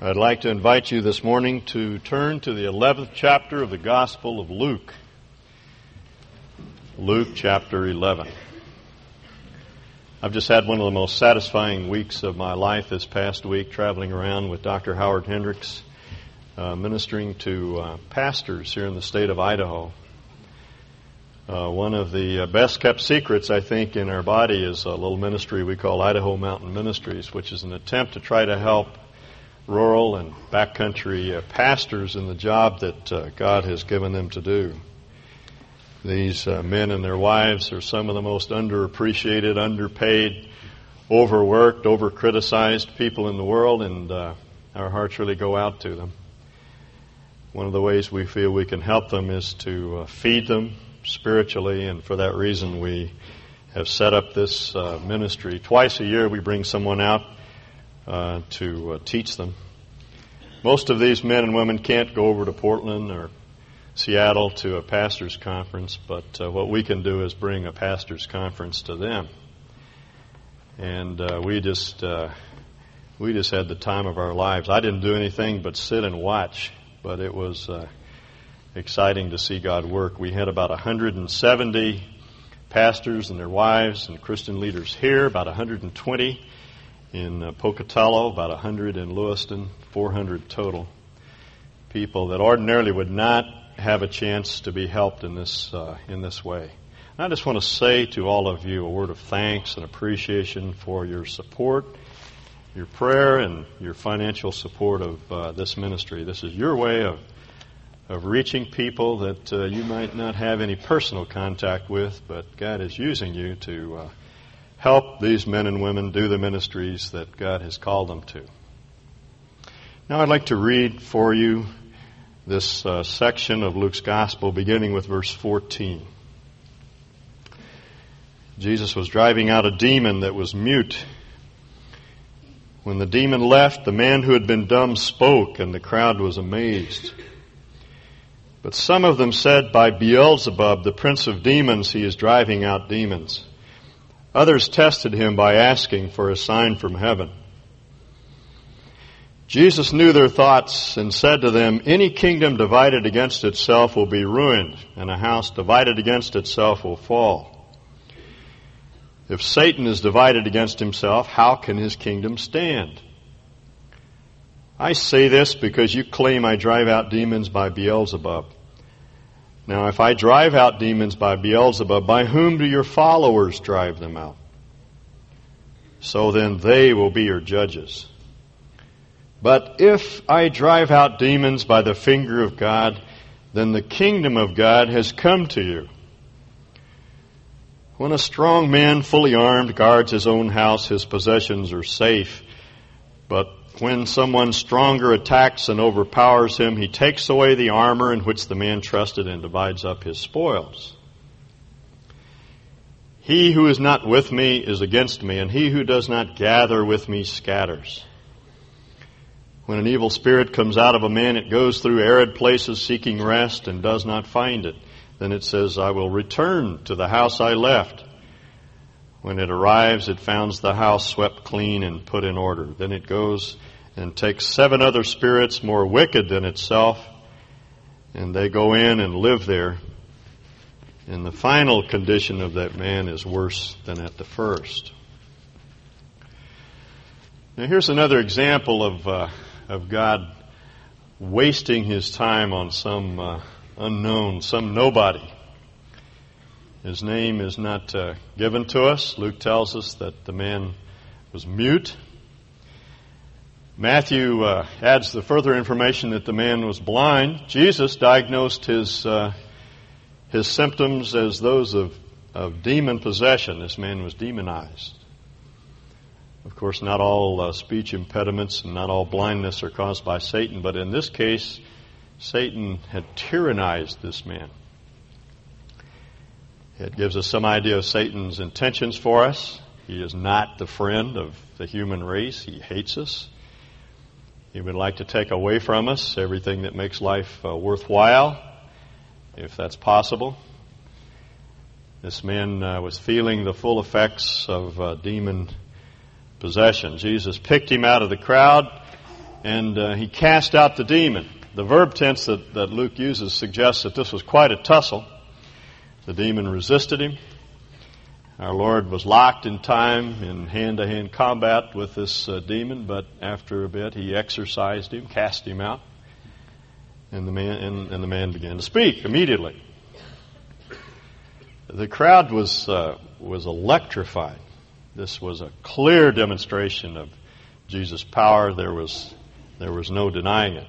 I'd like to invite you this morning to turn to the 11th chapter of the Gospel of Luke. Luke chapter 11. I've just had one of the most satisfying weeks of my life this past week, traveling around with Dr. Howard Hendricks, uh, ministering to uh, pastors here in the state of Idaho. Uh, one of the uh, best kept secrets, I think, in our body is a little ministry we call Idaho Mountain Ministries, which is an attempt to try to help rural and backcountry uh, pastors in the job that uh, God has given them to do. These uh, men and their wives are some of the most underappreciated, underpaid, overworked, overcriticized people in the world, and uh, our hearts really go out to them. One of the ways we feel we can help them is to feed them, spiritually, and for that reason we have set up this uh, ministry. Twice a year we bring someone out uh, to uh, teach them. Most of these men and women can't go over to Portland or Seattle to a pastor's conference, but uh, what we can do is bring a pastor's conference to them. And uh, we just uh, we just had the time of our lives. I didn't do anything but sit and watch, but it was exciting to see God work. We had about 170 pastors and their wives and Christian leaders here, about 120 in uh, Pocatello, about 100 in Lewiston, 400 total people that ordinarily would not have a chance to be helped in this uh, in this way. And I just want to say to all of you a word of thanks and appreciation for your support, your prayer, and your financial support of uh, this ministry. This is your way of of reaching people that uh, you might not have any personal contact with, but God is using you to uh, help these men and women do the ministries that God has called them to. Now I'd like to read for you this uh, section of Luke's Gospel beginning with verse 14. Jesus was driving out a demon that was mute. When the demon left, the man who had been dumb spoke, and the crowd was amazed. But some of them said, By Beelzebub, the prince of demons, he is driving out demons. Others tested him by asking for a sign from heaven. Jesus knew their thoughts and said to them, Any kingdom divided against itself will be ruined, and a house divided against itself will fall. If Satan is divided against himself, how can his kingdom stand? I say this because you claim I drive out demons by Beelzebub. Now, if I drive out demons by Beelzebub, by whom do your followers drive them out? So then they will be your judges. But if I drive out demons by the finger of God, then the kingdom of God has come to you. When a strong man, fully armed, guards his own house, his possessions are safe. But when someone stronger attacks and overpowers him, he takes away the armor in which the man trusted and divides up his spoils. He who is not with me is against me, and he who does not gather with me scatters. When an evil spirit comes out of a man, it goes through arid places seeking rest and does not find it. Then it says, I will return to the house I left. When it arrives, it finds the house swept clean and put in order. Then it goes and takes seven other spirits more wicked than itself, and they go in and live there. And the final condition of that man is worse than at the first. Now, here's another example of, uh, of God wasting his time on some uh, unknown, some nobody. His name is not uh, given to us. Luke tells us that the man was mute. Matthew uh, adds the further information that the man was blind. Jesus diagnosed his uh, his symptoms as those of, of demon possession. This man was demonized. Of course, not all uh, speech impediments and not all blindness are caused by Satan, but in this case, Satan had tyrannized this man. It gives us some idea of Satan's intentions for us. He is not the friend of the human race. He hates us. He would like to take away from us everything that makes life uh, worthwhile, if that's possible. This man uh, was feeling the full effects of uh, demon possession. Jesus picked him out of the crowd and uh, he cast out the demon. The verb tense that, that Luke uses suggests that this was quite a tussle. The demon resisted him. Our Lord was locked in time in hand to hand combat with this uh, demon, but after a bit he exorcised him, cast him out, and the man, and, and the man began to speak immediately. The crowd was, uh, was electrified. This was a clear demonstration of Jesus' power. There was, there was no denying it.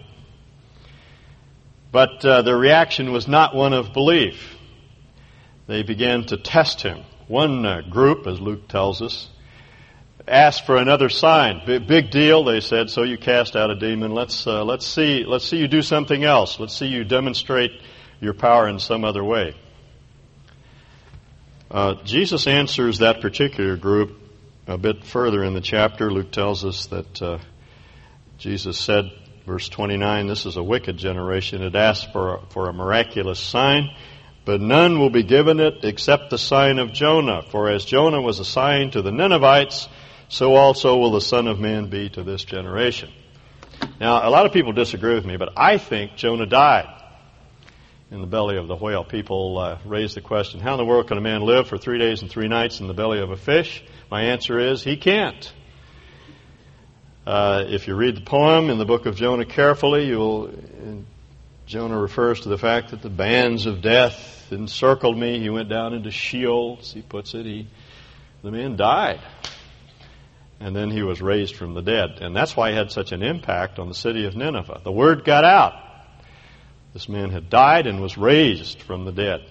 But uh, their reaction was not one of belief. They began to test him. One uh, group, as Luke tells us, asked for another sign. Big, big deal, they said. So you cast out a demon. Let's uh, let's see let's see you do something else. Let's see you demonstrate your power in some other way. Uh, Jesus answers that particular group a bit further in the chapter. Luke tells us that uh, Jesus said, verse 29, "This is a wicked generation. It asks for for a miraculous sign." But none will be given it except the sign of Jonah. For as Jonah was a sign to the Ninevites, so also will the Son of Man be to this generation. Now, a lot of people disagree with me, but I think Jonah died in the belly of the whale. People uh, raise the question, how in the world can a man live for three days and three nights in the belly of a fish? My answer is, he can't. Uh, if you read the poem in the book of Jonah carefully, you'll Jonah refers to the fact that the bands of death encircled me. He went down into Sheol, as he puts it. He, the man died. And then he was raised from the dead. And that's why he had such an impact on the city of Nineveh. The word got out. This man had died and was raised from the dead.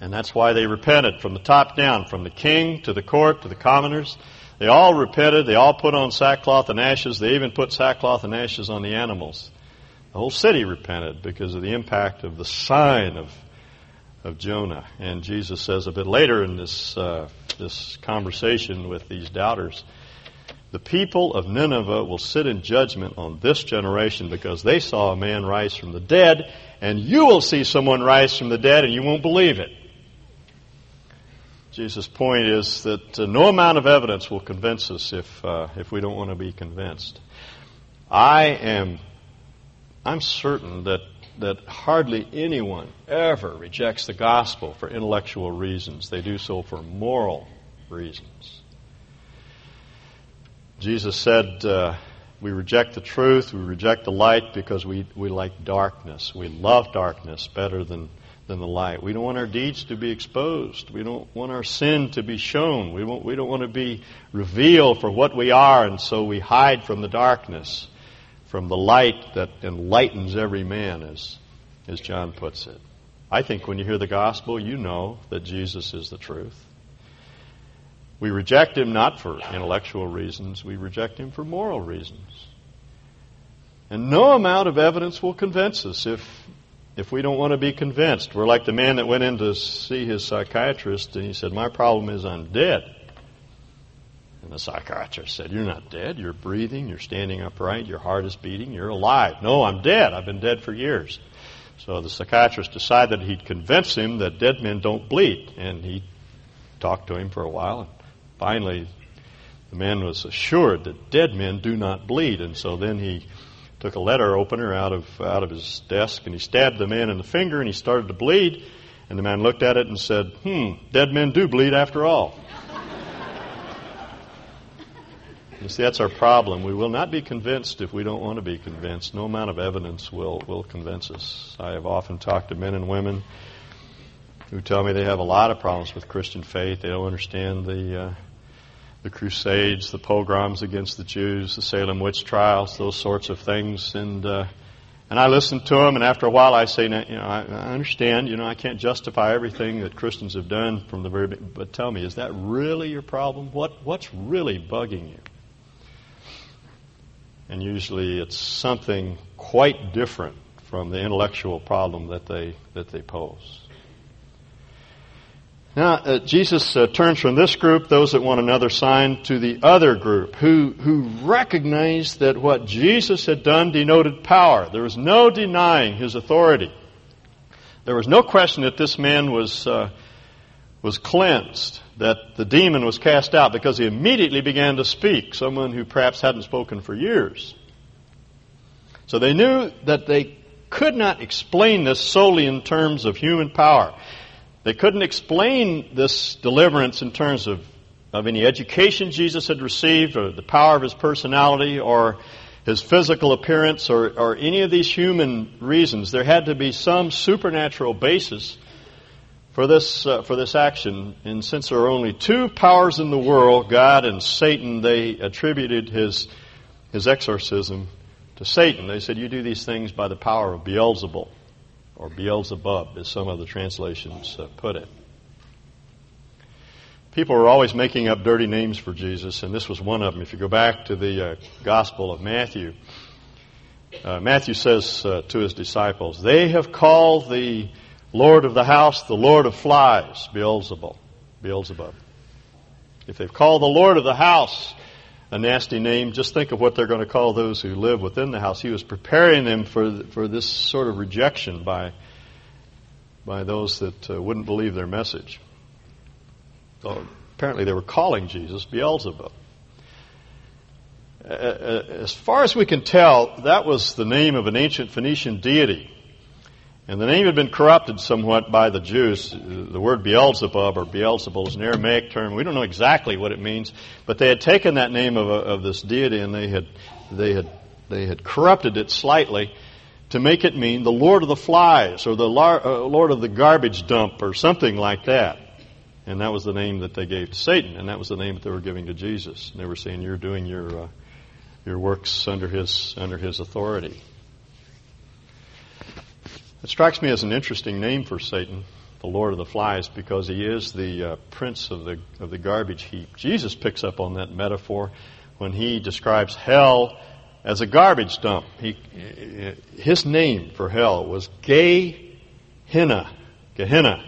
And that's why they repented from the top down, from the king to the court to the commoners. They all repented. They all put on sackcloth and ashes. They even put sackcloth and ashes on the animals. The whole city repented because of the impact of the sign of, of Jonah. And Jesus says a bit later in this, uh, this conversation with these doubters, the people of Nineveh will sit in judgment on this generation because they saw a man rise from the dead, and you will see someone rise from the dead and you won't believe it. Jesus' point is that uh, no amount of evidence will convince us if, uh, if we don't want to be convinced. I am I'm certain that, that hardly anyone ever rejects the gospel for intellectual reasons. They do so for moral reasons. Jesus said, uh, we reject the truth, we reject the light because we, we like darkness. We love darkness better than, than the light. We don't want our deeds to be exposed. We don't want our sin to be shown. We, we don't want to be revealed for what we are, and so we hide from the darkness from the light that enlightens every man, as, as John puts it. I think when you hear the gospel, you know that Jesus is the truth. We reject him not for intellectual reasons, we reject him for moral reasons. And no amount of evidence will convince us if, if we don't want to be convinced. We're like the man that went in to see his psychiatrist and he said, My problem is I'm dead. And the psychiatrist said, You're not dead. You're breathing. You're standing upright. Your heart is beating. You're alive. No, I'm dead. I've been dead for years. So the psychiatrist decided he'd convince him that dead men don't bleed. And he talked to him for a while. And finally, the man was assured that dead men do not bleed. And so then he took a letter opener out of, out of his desk and he stabbed the man in the finger and he started to bleed. And the man looked at it and said, Hmm, dead men do bleed after all. You see, that's our problem. We will not be convinced if we don't want to be convinced. No amount of evidence will, will convince us. I have often talked to men and women who tell me they have a lot of problems with Christian faith. They don't understand the, uh, the Crusades, the pogroms against the Jews, the Salem witch trials, those sorts of things. And, uh, and I listen to them, and after a while I say, you know, I, I understand, you know, I can't justify everything that Christians have done from the very beginning, but tell me, is that really your problem? What, what's really bugging you? And usually it's something quite different from the intellectual problem that they that they pose. Now, uh, Jesus uh, turns from this group, those that want another sign, to the other group who, who recognized that what Jesus had done denoted power. There was no denying his authority. There was no question that this man was, uh, was cleansed that the demon was cast out because he immediately began to speak, someone who perhaps hadn't spoken for years. So they knew that they could not explain this solely in terms of human power. They couldn't explain this deliverance in terms of, of any education Jesus had received or the power of his personality or his physical appearance or, or any of these human reasons. There had to be some supernatural basis for this, uh, for this action. And since there are only two powers in the world, God and Satan, they attributed his, his exorcism to Satan. They said, You do these things by the power of Beelzebul, or Beelzebub, as some of the translations uh, put it. People were always making up dirty names for Jesus, and this was one of them. If you go back to the uh, Gospel of Matthew, uh, Matthew says uh, to his disciples, They have called the Lord of the house the Lord of flies, Beelzebul, Beelzebub. If they've called the Lord of the house a nasty name, just think of what they're going to call those who live within the house. He was preparing them for, for this sort of rejection by, by those that uh, wouldn't believe their message. So apparently they were calling Jesus Beelzebub. As far as we can tell, that was the name of an ancient Phoenician deity. And the name had been corrupted somewhat by the Jews. The word Beelzebub or Beelzebul is an Aramaic term. We don't know exactly what it means, but they had taken that name of, a, of this deity and they had, they, had, they had corrupted it slightly to make it mean the Lord of the Flies or the uh, Lord of the Garbage Dump or something like that. And that was the name that they gave to Satan, and that was the name that they were giving to Jesus. And they were saying, "You're doing your uh, your works under his under his authority." It strikes me as an interesting name for Satan, the Lord of the Flies, because he is the uh, prince of the, of the garbage heap. Jesus picks up on that metaphor when he describes hell as a garbage dump. He, his name for hell was Gehenna. Gehenna.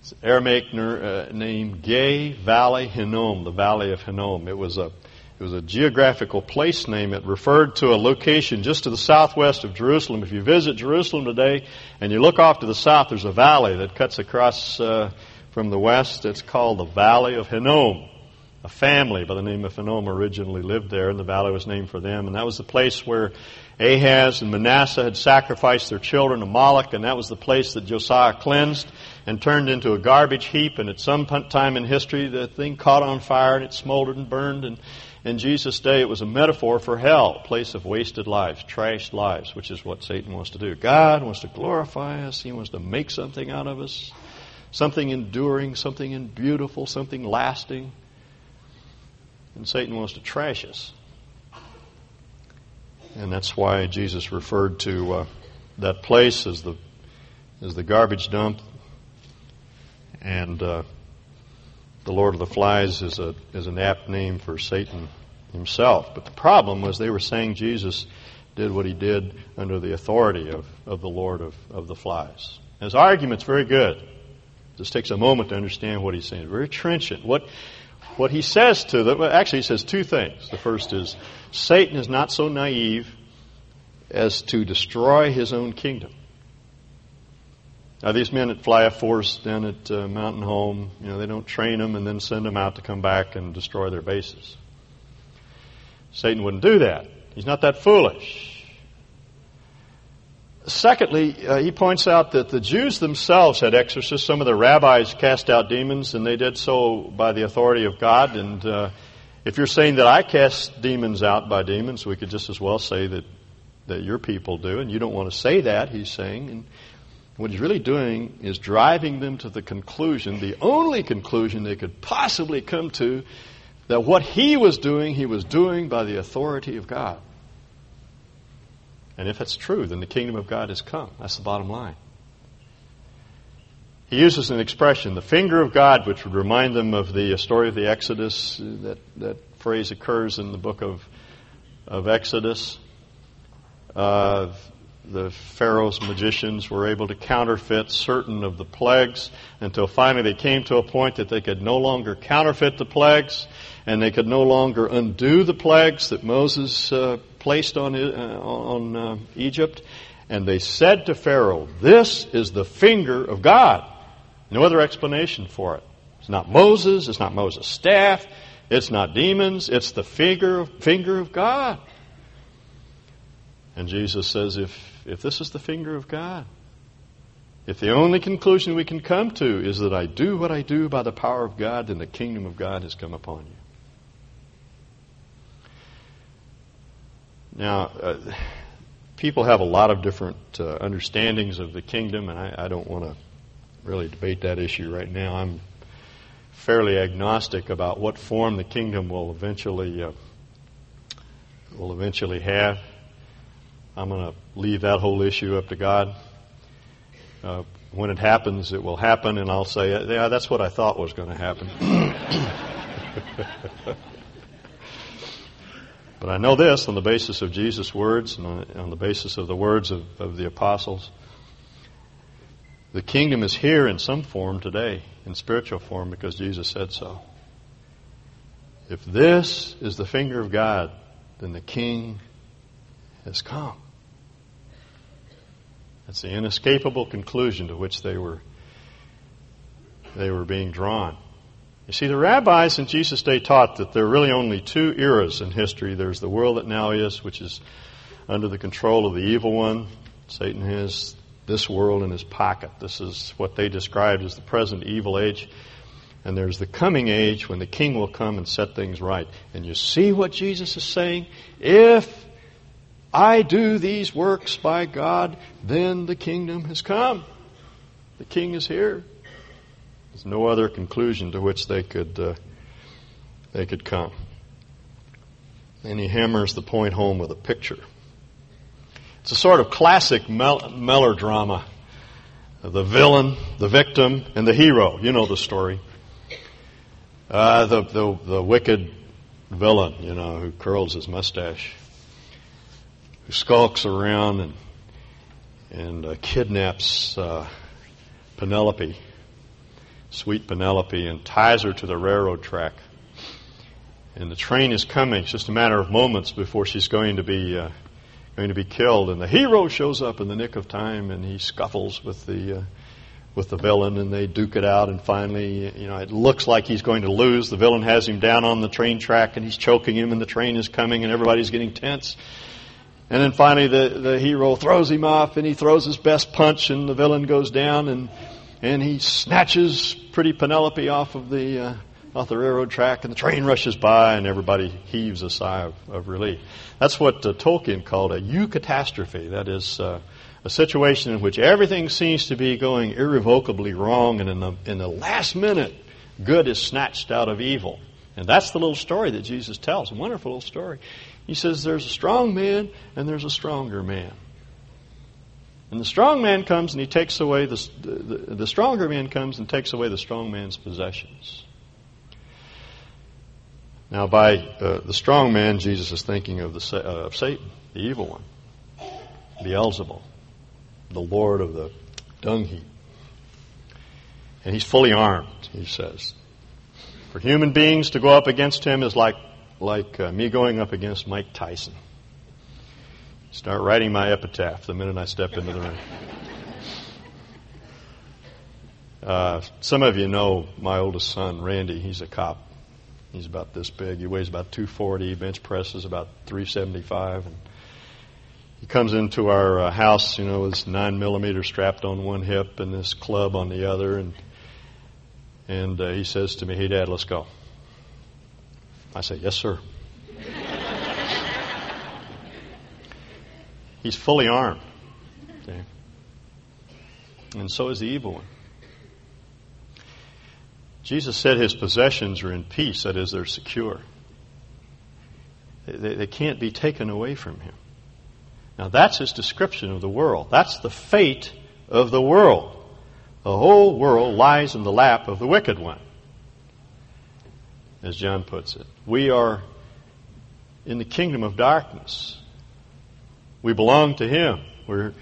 It's Aramaic uh, name Gay Valley Hinnom, the Valley of Hinnom. It was a it was a geographical place name. It referred to a location just to the southwest of Jerusalem. If you visit Jerusalem today and you look off to the south, there's a valley that cuts across uh, from the west. It's called the Valley of Hinnom. A family by the name of Hinnom originally lived there, and the valley was named for them. And that was the place where Ahaz and Manasseh had sacrificed their children to Moloch, and that was the place that Josiah cleansed and turned into a garbage heap. And at some time in history, the thing caught on fire and it smoldered and burned. And in Jesus' day, it was a metaphor for hell, place of wasted lives, trashed lives, which is what Satan wants to do. God wants to glorify us. He wants to make something out of us, something enduring, something beautiful, something lasting. And Satan wants to trash us. And that's why Jesus referred to uh, that place as the as the garbage dump, and uh, the Lord of the Flies is, a, is an apt name for Satan himself. But the problem was they were saying Jesus did what he did under the authority of, of the Lord of, of the Flies. His argument's very good. It just takes a moment to understand what he's saying. Very trenchant. What, what he says to them, actually, he says two things. The first is Satan is not so naive as to destroy his own kingdom. Now, these men at Fly a Force down at uh, Mountain Home, you know, they don't train them and then send them out to come back and destroy their bases. Satan wouldn't do that. He's not that foolish. Secondly, uh, he points out that the Jews themselves had exorcists. Some of the rabbis cast out demons, and they did so by the authority of God. And uh, if you're saying that I cast demons out by demons, we could just as well say that, that your people do. And you don't want to say that, he's saying. And what he's really doing is driving them to the conclusion, the only conclusion they could possibly come to, that what he was doing, he was doing by the authority of God. And if it's true, then the kingdom of God has come. That's the bottom line. He uses an expression, the finger of God, which would remind them of the story of the Exodus. That, that phrase occurs in the book of, of Exodus. Uh, the Pharaoh's magicians were able to counterfeit certain of the plagues until finally they came to a point that they could no longer counterfeit the plagues and they could no longer undo the plagues that Moses uh, placed on, uh, on uh, Egypt. And they said to Pharaoh, This is the finger of God. No other explanation for it. It's not Moses, it's not Moses' staff, it's not demons, it's the finger, finger of God. And Jesus says, if, if this is the finger of God, if the only conclusion we can come to is that I do what I do by the power of God, then the kingdom of God has come upon you. Now, uh, people have a lot of different uh, understandings of the kingdom, and I, I don't want to really debate that issue right now. I'm fairly agnostic about what form the kingdom will eventually uh, will eventually have. I'm going to leave that whole issue up to God. Uh, when it happens, it will happen, and I'll say, yeah, that's what I thought was going to happen. but I know this on the basis of Jesus' words and on the basis of the words of, of the apostles. The kingdom is here in some form today, in spiritual form, because Jesus said so. If this is the finger of God, then the king has come. That's the inescapable conclusion to which they were they were being drawn. You see, the rabbis in Jesus' day taught that there are really only two eras in history. There's the world that now is, which is under the control of the evil one. Satan has this world in his pocket. This is what they described as the present evil age. And there's the coming age when the king will come and set things right. And you see what Jesus is saying? If I do these works by God, then the kingdom has come. The king is here. There's no other conclusion to which they could uh, they could come. And he hammers the point home with a picture. It's a sort of classic mel- melodrama. The villain, the victim, and the hero. You know the story. Uh, the, the the wicked villain, you know, who curls his mustache who skulks around and and uh, kidnaps uh, Penelope, sweet Penelope, and ties her to the railroad track. And the train is coming. It's just a matter of moments before she's going to be uh, going to be killed. And the hero shows up in the nick of time, and he scuffles with the uh, with the villain, and they duke it out. And finally, you know, it looks like he's going to lose. The villain has him down on the train track, and he's choking him, and the train is coming, and everybody's getting tense. And then finally the, the hero throws him off and he throws his best punch and the villain goes down and, and he snatches pretty Penelope off of the, uh, off the railroad track and the train rushes by and everybody heaves a sigh of, of relief. That's what uh, Tolkien called a eucatastrophe. That is, uh, a situation in which everything seems to be going irrevocably wrong and in the, in the last minute, good is snatched out of evil. And that's the little story that Jesus tells. A wonderful little story. He says there's a strong man and there's a stronger man. And the strong man comes and he takes away the, the, the stronger man comes and takes away the strong man's possessions. Now, by uh, the strong man, Jesus is thinking of, the, uh, of Satan, the evil one, Beelzebul, the Lord of the dung heap. And he's fully armed, he says. For human beings to go up against him is like like uh, me going up against Mike Tyson. Start writing my epitaph the minute I step into the ring. Uh, some of you know my oldest son, Randy. He's a cop. He's about this big. He weighs about 240. Bench presses about 375. And he comes into our uh, house, you know, with nine millimeter strapped on one hip and this club on the other, and and uh, he says to me, "Hey, Dad, let's go." I say, Yes, sir. He's fully armed. Okay? And so is the evil one. Jesus said his possessions are in peace, that is, they're secure. They, they can't be taken away from him. Now, that's his description of the world. That's the fate of the world. The whole world lies in the lap of the wicked one as John puts it. We are in the kingdom of darkness. We belong to Him. We're,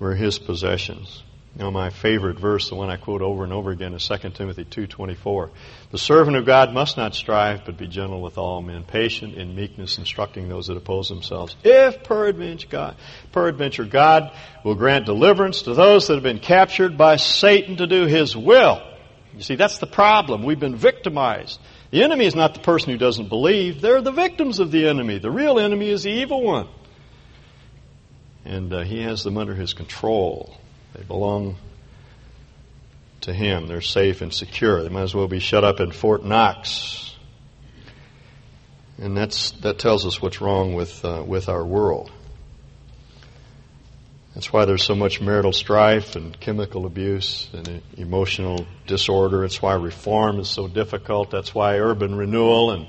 we're His possessions. You know, my favorite verse, the one I quote over and over again, is 2 Timothy 2.24. The servant of God must not strive, but be gentle with all men, patient in meekness, instructing those that oppose themselves. If peradventure God, peradventure God will grant deliverance to those that have been captured by Satan to do His will. You see, that's the problem. We've been victimized. The enemy is not the person who doesn't believe. They're the victims of the enemy. The real enemy is the evil one. And uh, He has them under His control. They belong to Him. They're safe and secure. They might as well be shut up in Fort Knox. And that's, that tells us what's wrong with, uh, with our world. That's why there's so much marital strife and chemical abuse and emotional disorder. It's why reform is so difficult. That's why urban renewal and,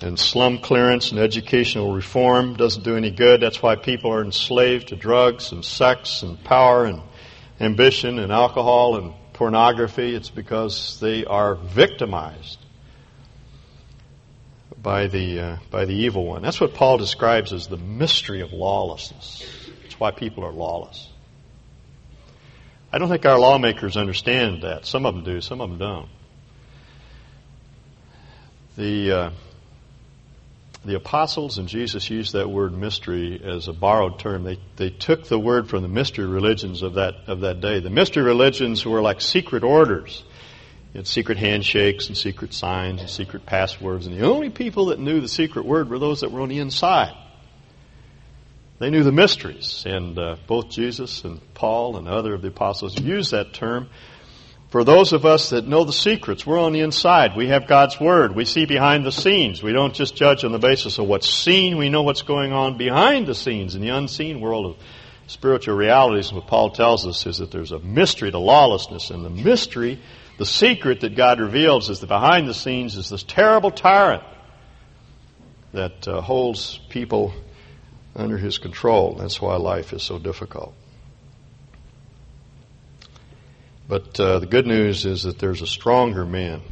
and slum clearance and educational reform doesn't do any good. That's why people are enslaved to drugs and sex and power and ambition and alcohol and pornography. It's because they are victimized by the, uh, by the evil one. That's what Paul describes as the mystery of lawlessness. It's why people are lawless. I don't think our lawmakers understand that. Some of them do, some of them don't. The, uh, the apostles and Jesus used that word mystery as a borrowed term. They, they took the word from the mystery religions of that, of that day. The mystery religions were like secret orders. Had secret handshakes and secret signs and secret passwords. And the only people that knew the secret word were those that were on the inside. They knew the mysteries, and uh, both Jesus and Paul and other of the apostles used that term. For those of us that know the secrets, we're on the inside. We have God's Word. We see behind the scenes. We don't just judge on the basis of what's seen. We know what's going on behind the scenes in the unseen world of spiritual realities. What Paul tells us is that there's a mystery to lawlessness, and the mystery, the secret that God reveals is that behind the scenes is this terrible tyrant that uh, holds people under his control. That's why life is so difficult. But uh, the good news is that there's a stronger man.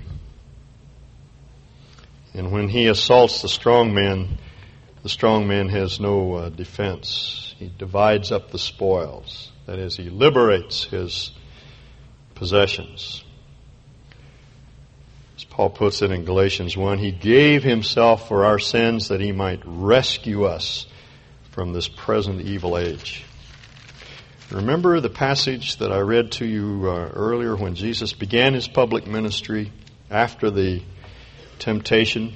And when he assaults the strong man, the strong man has no uh, defense. He divides up the spoils. That is, he liberates his possessions. As Paul puts it in Galatians 1, he gave himself for our sins that he might rescue us from this present evil age. Remember the passage that I read to you uh, earlier when Jesus began his public ministry after the temptation?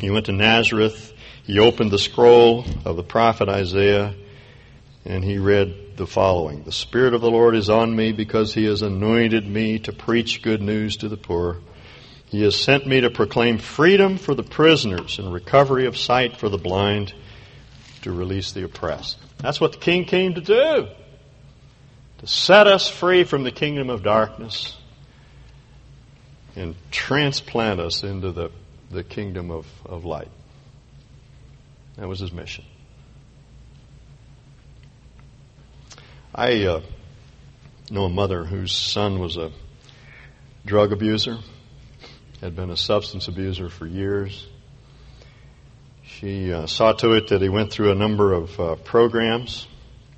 He went to Nazareth, he opened the scroll of the prophet Isaiah, and he read the following The Spirit of the Lord is on me because he has anointed me to preach good news to the poor. He has sent me to proclaim freedom for the prisoners and recovery of sight for the blind to release the oppressed. That's what the king came to do. To set us free from the kingdom of darkness and transplant us into the, the kingdom of, of light. That was his mission. I uh, know a mother whose son was a drug abuser, had been a substance abuser for years. She uh, saw to it that he went through a number of uh, programs.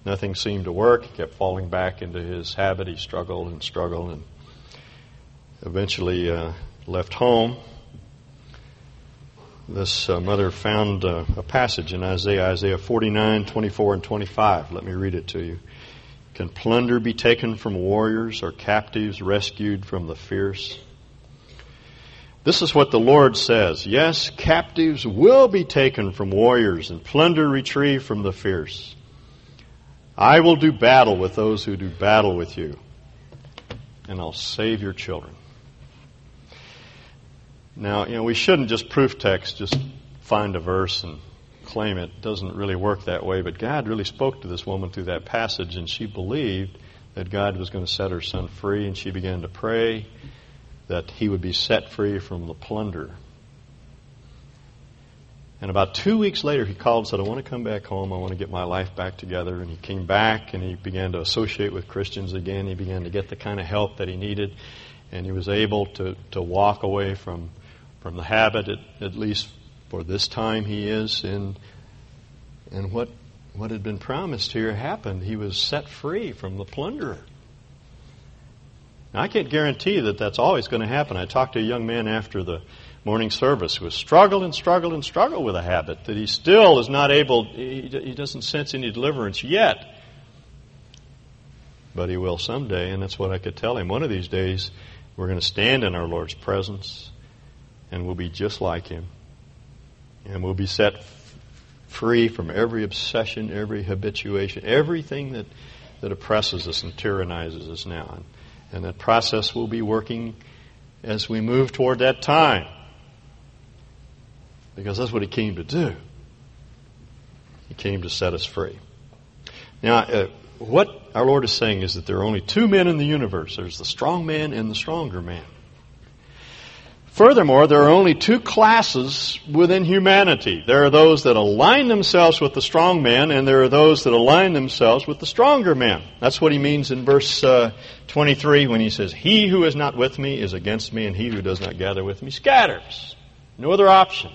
Nothing seemed to work. He kept falling back into his habit. He struggled and struggled and eventually uh, left home. This uh, mother found uh, a passage in Isaiah, Isaiah 49, 24, and 25. Let me read it to you. Can plunder be taken from warriors or captives rescued from the fierce? This is what the Lord says. Yes, captives will be taken from warriors and plunder retrieved from the fierce. I will do battle with those who do battle with you, and I'll save your children. Now, you know, we shouldn't just proof text, just find a verse and claim it. it doesn't really work that way, but God really spoke to this woman through that passage, and she believed that God was going to set her son free, and she began to pray that he would be set free from the plunder. And about two weeks later, he called and said, I want to come back home. I want to get my life back together. And he came back and he began to associate with Christians again. He began to get the kind of help that he needed. And he was able to, to walk away from, from the habit, at, at least for this time he is. And, and what, what had been promised here happened. He was set free from the plunderer. Now, I can't guarantee that that's always going to happen. I talked to a young man after the morning service who has struggled and struggled and struggled with a habit that he still is not able, he, he doesn't sense any deliverance yet. But he will someday, and that's what I could tell him. One of these days, we're going to stand in our Lord's presence, and we'll be just like him. And we'll be set free from every obsession, every habituation, everything that, that oppresses us and tyrannizes us now. And, and that process will be working as we move toward that time. Because that's what he came to do. He came to set us free. Now, uh, what our Lord is saying is that there are only two men in the universe there's the strong man and the stronger man. Furthermore, there are only two classes within humanity. There are those that align themselves with the strong man, and there are those that align themselves with the stronger man. That's what he means in verse uh, 23 when he says, He who is not with me is against me, and he who does not gather with me scatters. No other option.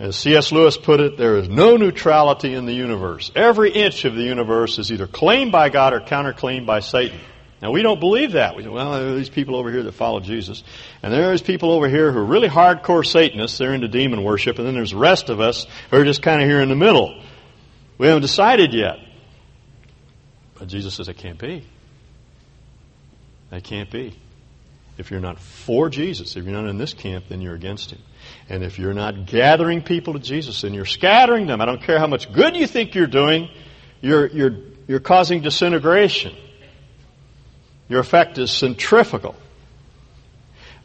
As C.S. Lewis put it, there is no neutrality in the universe. Every inch of the universe is either claimed by God or counterclaimed by Satan. Now, we don't believe that. We say, well, there are these people over here that follow Jesus. And there's people over here who are really hardcore Satanists. They're into demon worship. And then there's the rest of us who are just kind of here in the middle. We haven't decided yet. But Jesus says it can't be. That can't be. If you're not for Jesus, if you're not in this camp, then you're against him. And if you're not gathering people to Jesus, and you're scattering them. I don't care how much good you think you're doing, you're, you're, you're causing disintegration. Your effect is centrifugal.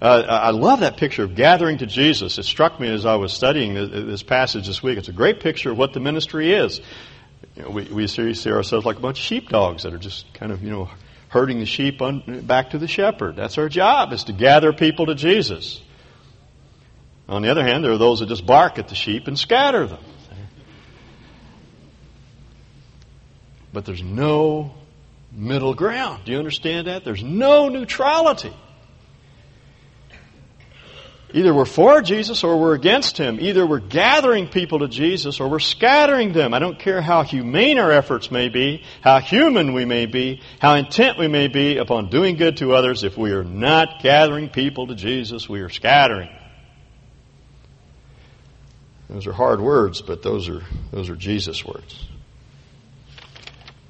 Uh, I love that picture of gathering to Jesus. It struck me as I was studying this passage this week. It's a great picture of what the ministry is. You know, we, we see ourselves like a bunch of sheepdogs that are just kind of, you know, herding the sheep on, back to the shepherd. That's our job, is to gather people to Jesus. On the other hand, there are those that just bark at the sheep and scatter them. But there's no middle ground. Do you understand that? There's no neutrality. Either we're for Jesus or we're against Him. Either we're gathering people to Jesus or we're scattering them. I don't care how humane our efforts may be, how human we may be, how intent we may be upon doing good to others. If we are not gathering people to Jesus, we are scattering. Those are hard words, but those are, those are Jesus' words.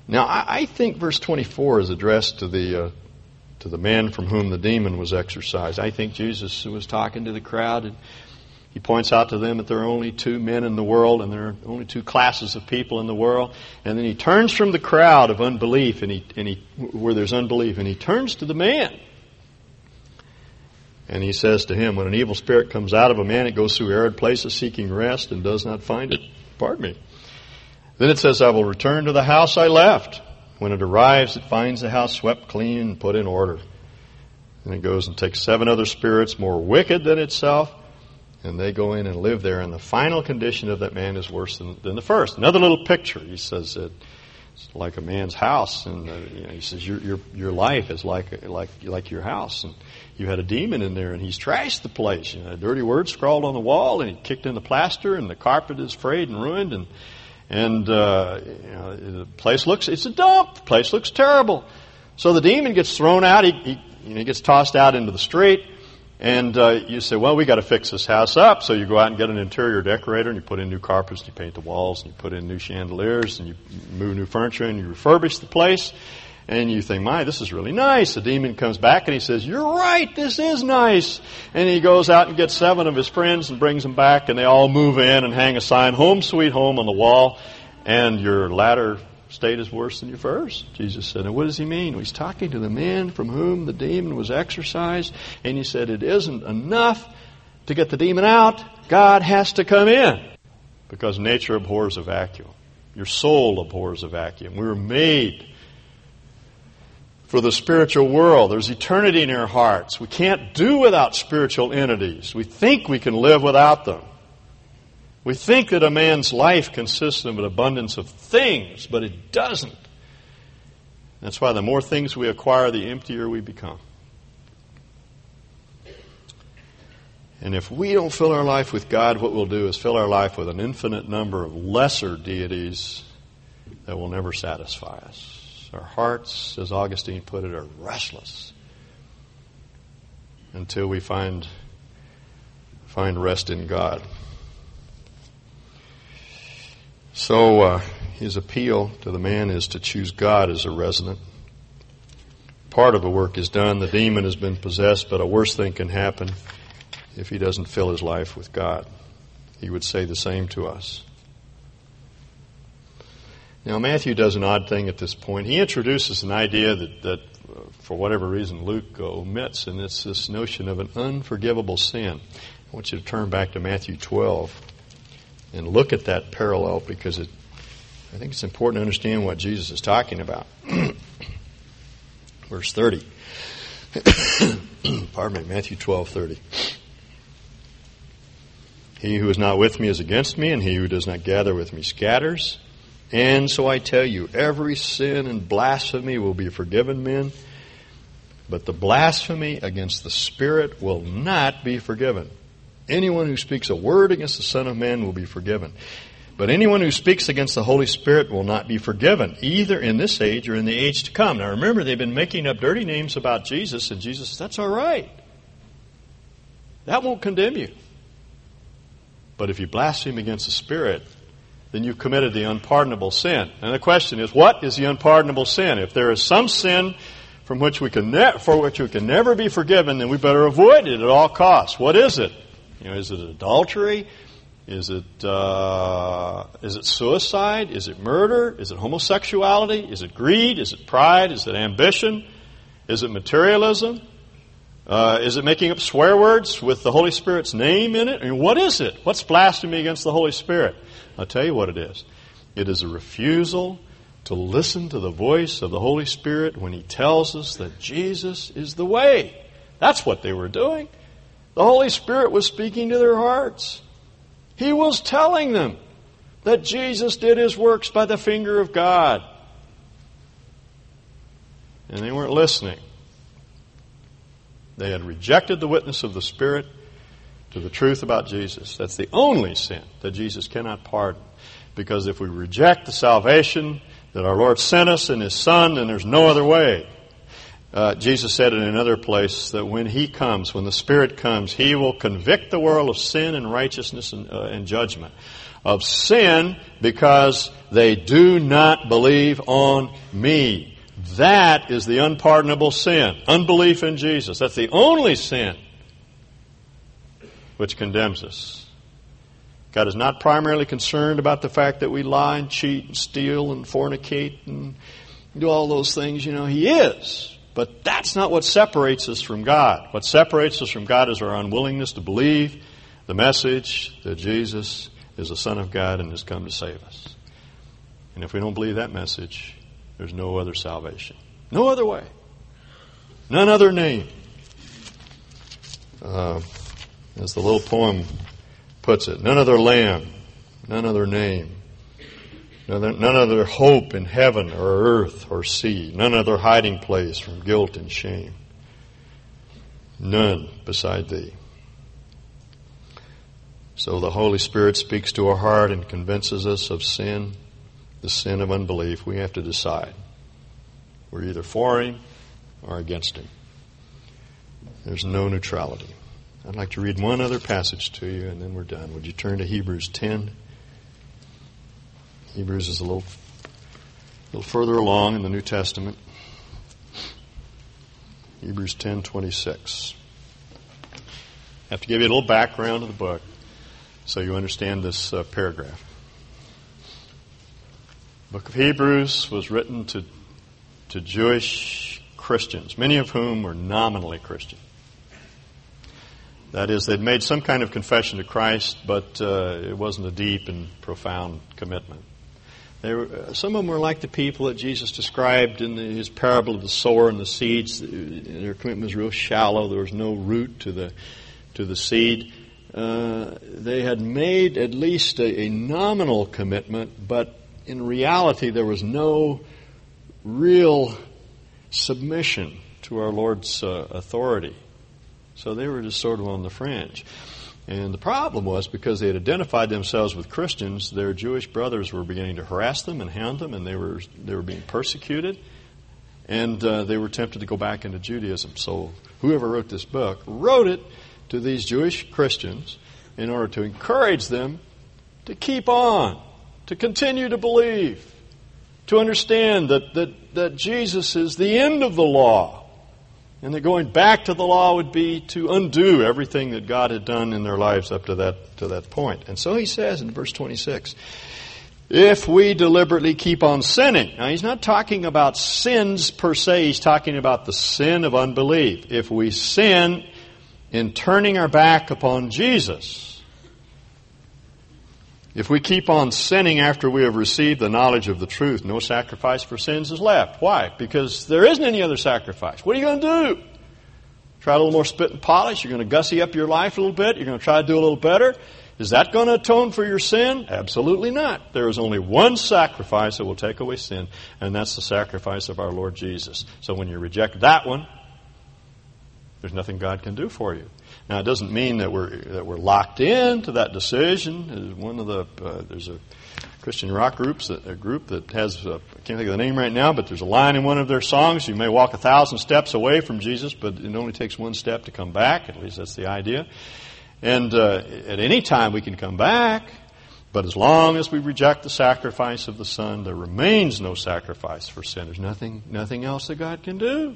Now, I, I think verse 24 is addressed to the, uh, to the man from whom the demon was exorcised. I think Jesus was talking to the crowd and he points out to them that there are only two men in the world and there are only two classes of people in the world. And then he turns from the crowd of unbelief and he, and he, where there's unbelief and he turns to the man. And he says to him, when an evil spirit comes out of a man, it goes through arid places seeking rest and does not find it. Pardon me. Then it says, I will return to the house I left. When it arrives, it finds the house swept clean and put in order. And it goes and takes seven other spirits more wicked than itself, and they go in and live there. And the final condition of that man is worse than, than the first. Another little picture. He says that it's like a man's house, and uh, you know, he says your your your life is like like like your house, and you had a demon in there, and he's trashed the place. You know, dirty words scrawled on the wall, and he kicked in the plaster, and the carpet is frayed and ruined, and and uh, you know, the place looks it's a dump. The place looks terrible. So the demon gets thrown out. He, he, you know, he gets tossed out into the street. And uh, you say, well, we got to fix this house up. So you go out and get an interior decorator, and you put in new carpets, and you paint the walls, and you put in new chandeliers, and you move new furniture, and you refurbish the place. And you think, my, this is really nice. The demon comes back and he says, you're right, this is nice. And he goes out and gets seven of his friends and brings them back and they all move in and hang a sign, home sweet home on the wall. And your latter state is worse than your first. Jesus said, and what does he mean? Well, he's talking to the man from whom the demon was exorcised. And he said, it isn't enough to get the demon out. God has to come in. Because nature abhors a vacuum. Your soul abhors a vacuum. We were made for the spiritual world. There's eternity in our hearts. We can't do without spiritual entities. We think we can live without them. We think that a man's life consists of an abundance of things, but it doesn't. That's why the more things we acquire, the emptier we become. And if we don't fill our life with God, what we'll do is fill our life with an infinite number of lesser deities that will never satisfy us. Our hearts, as Augustine put it, are restless until we find, find rest in God. So uh, his appeal to the man is to choose God as a resident. Part of the work is done. The demon has been possessed, but a worse thing can happen if he doesn't fill his life with God. he would say the same to us. Now, Matthew does an odd thing at this point. He introduces an idea that, that uh, for whatever reason, Luke omits, and it's this notion of an unforgivable sin. I want you to turn back to Matthew 12 and look at that parallel because it, I think it's important to understand what Jesus is talking about. Verse 30. Pardon me, Matthew 12, 30. He who is not with me is against me, and he who does not gather with me scatters. And so I tell you, every sin and blasphemy will be forgiven men, but the blasphemy against the Spirit will not be forgiven. Anyone who speaks a word against the Son of Man will be forgiven. But anyone who speaks against the Holy Spirit will not be forgiven, either in this age or in the age to come. Now remember, they've been making up dirty names about Jesus, and Jesus says, that's all right. That won't condemn you. But if you blaspheme against the Spirit, then you've committed the unpardonable sin. And the question is, what is the unpardonable sin? If there is some sin from which we can ne- for which we can never be forgiven, then we better avoid it at all costs. What is it? You know, is it adultery? Is it uh, is it suicide? Is it murder? Is it homosexuality? Is it greed? Is it pride? Is it ambition? Is it materialism? Uh, is it making up swear words with the Holy Spirit's name in it? I mean, what is it? What's blasphemy against the Holy Spirit? I'll tell you what it is. It is a refusal to listen to the voice of the Holy Spirit when He tells us that Jesus is the way. That's what they were doing. The Holy Spirit was speaking to their hearts. He was telling them that Jesus did His works by the finger of God. And they weren't listening. They had rejected the witness of the Spirit to the truth about Jesus. That's the only sin that Jesus cannot pardon. Because if we reject the salvation that our Lord sent us in His Son, then there's no other way. Uh, Jesus said in another place that when He comes, when the Spirit comes, He will convict the world of sin and righteousness and, uh, and judgment. Of sin because they do not believe on me. That is the unpardonable sin. Unbelief in Jesus. That's the only sin which condemns us. God is not primarily concerned about the fact that we lie and cheat and steal and fornicate and do all those things. You know, He is. But that's not what separates us from God. What separates us from God is our unwillingness to believe the message that Jesus is the Son of God and has come to save us. And if we don't believe that message, there's no other salvation. No other way. None other name. Uh, as the little poem puts it, none other lamb, none other name, none other, none other hope in heaven or earth or sea, none other hiding place from guilt and shame. None beside thee. So the Holy Spirit speaks to our heart and convinces us of sin the sin of unbelief, we have to decide. We're either for Him or against Him. There's no neutrality. I'd like to read one other passage to you and then we're done. Would you turn to Hebrews 10? Hebrews is a little, a little further along in the New Testament. Hebrews 10:26. I have to give you a little background of the book so you understand this uh, paragraph book of Hebrews was written to, to Jewish Christians, many of whom were nominally Christian. That is, they'd made some kind of confession to Christ, but uh, it wasn't a deep and profound commitment. Were, uh, some of them were like the people that Jesus described in the, his parable of the sower and the seeds. Their commitment was real shallow. There was no root to the to the seed. Uh, they had made at least a, a nominal commitment, but in reality, there was no real submission to our Lord's uh, authority. So they were just sort of on the fringe. And the problem was because they had identified themselves with Christians, their Jewish brothers were beginning to harass them and hound them, and they were they were being persecuted, and uh, they were tempted to go back into Judaism. So whoever wrote this book wrote it to these Jewish Christians in order to encourage them to keep on to continue to believe, to understand that, that, that Jesus is the end of the law, And that going back to the law would be to undo everything that God had done in their lives up to that, to that point. And so he says in verse 26, if we deliberately keep on sinning. Now he's not talking about sins per se, he's talking about the sin of unbelief. If we sin in turning our back upon Jesus, if we keep on sinning after we have received the knowledge of the truth, no sacrifice for sins is left. Why? Because there isn't any other sacrifice. What are you going to do? Try a little more spit and polish? You're going to gussy up your life a little bit? You're going to try to do a little better? Is that going to atone for your sin? Absolutely not. There is only one sacrifice that will take away sin, and that's the sacrifice of our Lord Jesus. So when you reject that one, there's nothing God can do for you. Now, it doesn't mean that we're that we're locked into that decision. One of the uh, there's a Christian rock groups a group that has uh, I can't think of the name right now, but there's a line in one of their songs. You may walk a thousand steps away from Jesus, but it only takes one step to come back. At least that's the idea. And uh, at any time we can come back. But as long as we reject the sacrifice of the Son, there remains no sacrifice for sin. There's nothing, nothing else that God can do.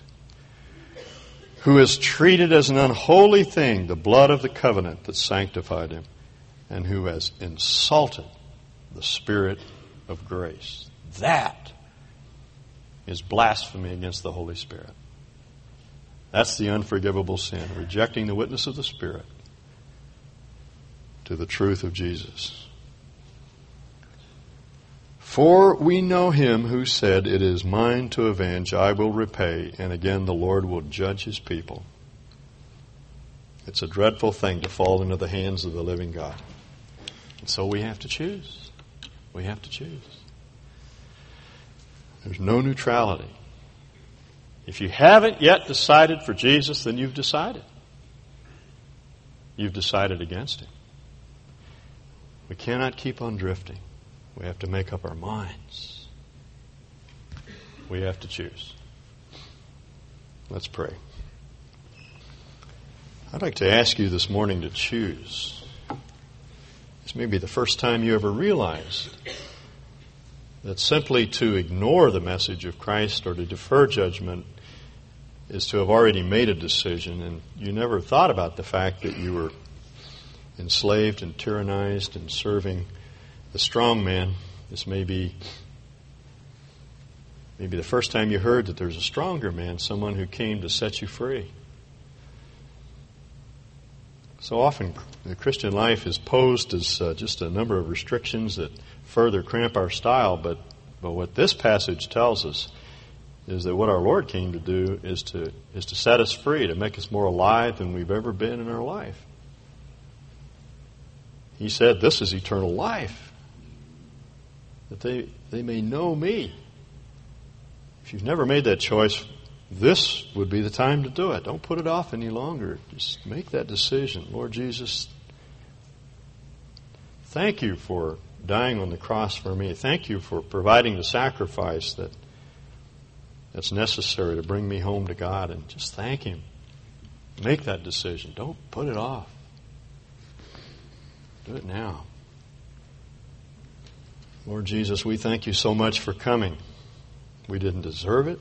Who has treated as an unholy thing the blood of the covenant that sanctified him, and who has insulted the Spirit of grace. That is blasphemy against the Holy Spirit. That's the unforgivable sin, rejecting the witness of the Spirit to the truth of Jesus. For we know him who said, It is mine to avenge, I will repay, and again the Lord will judge his people. It's a dreadful thing to fall into the hands of the living God. And so we have to choose. We have to choose. There's no neutrality. If you haven't yet decided for Jesus, then you've decided. You've decided against him. We cannot keep on drifting. We have to make up our minds. We have to choose. Let's pray. I'd like to ask you this morning to choose. This may be the first time you ever realized that simply to ignore the message of Christ or to defer judgment is to have already made a decision and you never thought about the fact that you were enslaved and tyrannized and serving the strong man. This may be maybe the first time you heard that there's a stronger man, someone who came to set you free. So often, the Christian life is posed as uh, just a number of restrictions that further cramp our style, but, but what this passage tells us is that what our Lord came to do is to, is to set us free, to make us more alive than we've ever been in our life. He said, This is eternal life that they, they may know me. If you've never made that choice, this would be the time to do it. Don't put it off any longer. Just make that decision. Lord Jesus, thank you for dying on the cross for me. Thank you for providing the sacrifice that that's necessary to bring me home to God and just thank him. Make that decision. Don't put it off. Do it now. Lord Jesus, we thank you so much for coming. We didn't deserve it.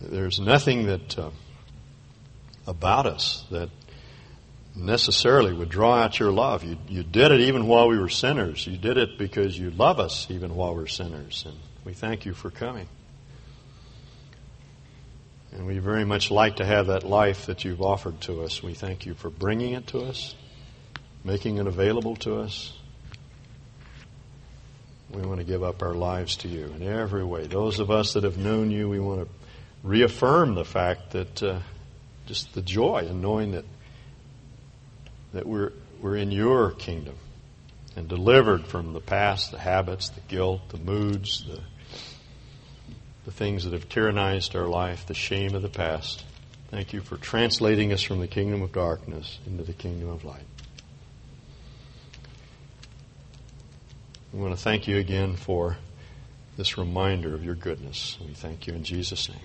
There's nothing that uh, about us that necessarily would draw out your love. You, you did it even while we were sinners. You did it because you love us even while we're sinners. And we thank you for coming. And we very much like to have that life that you've offered to us. We thank you for bringing it to us, making it available to us. We want to give up our lives to you in every way. Those of us that have known you, we want to reaffirm the fact that uh, just the joy in knowing that that we're we're in your kingdom and delivered from the past, the habits, the guilt, the moods, the the things that have tyrannized our life, the shame of the past. Thank you for translating us from the kingdom of darkness into the kingdom of light. We want to thank you again for this reminder of your goodness. We thank you in Jesus' name.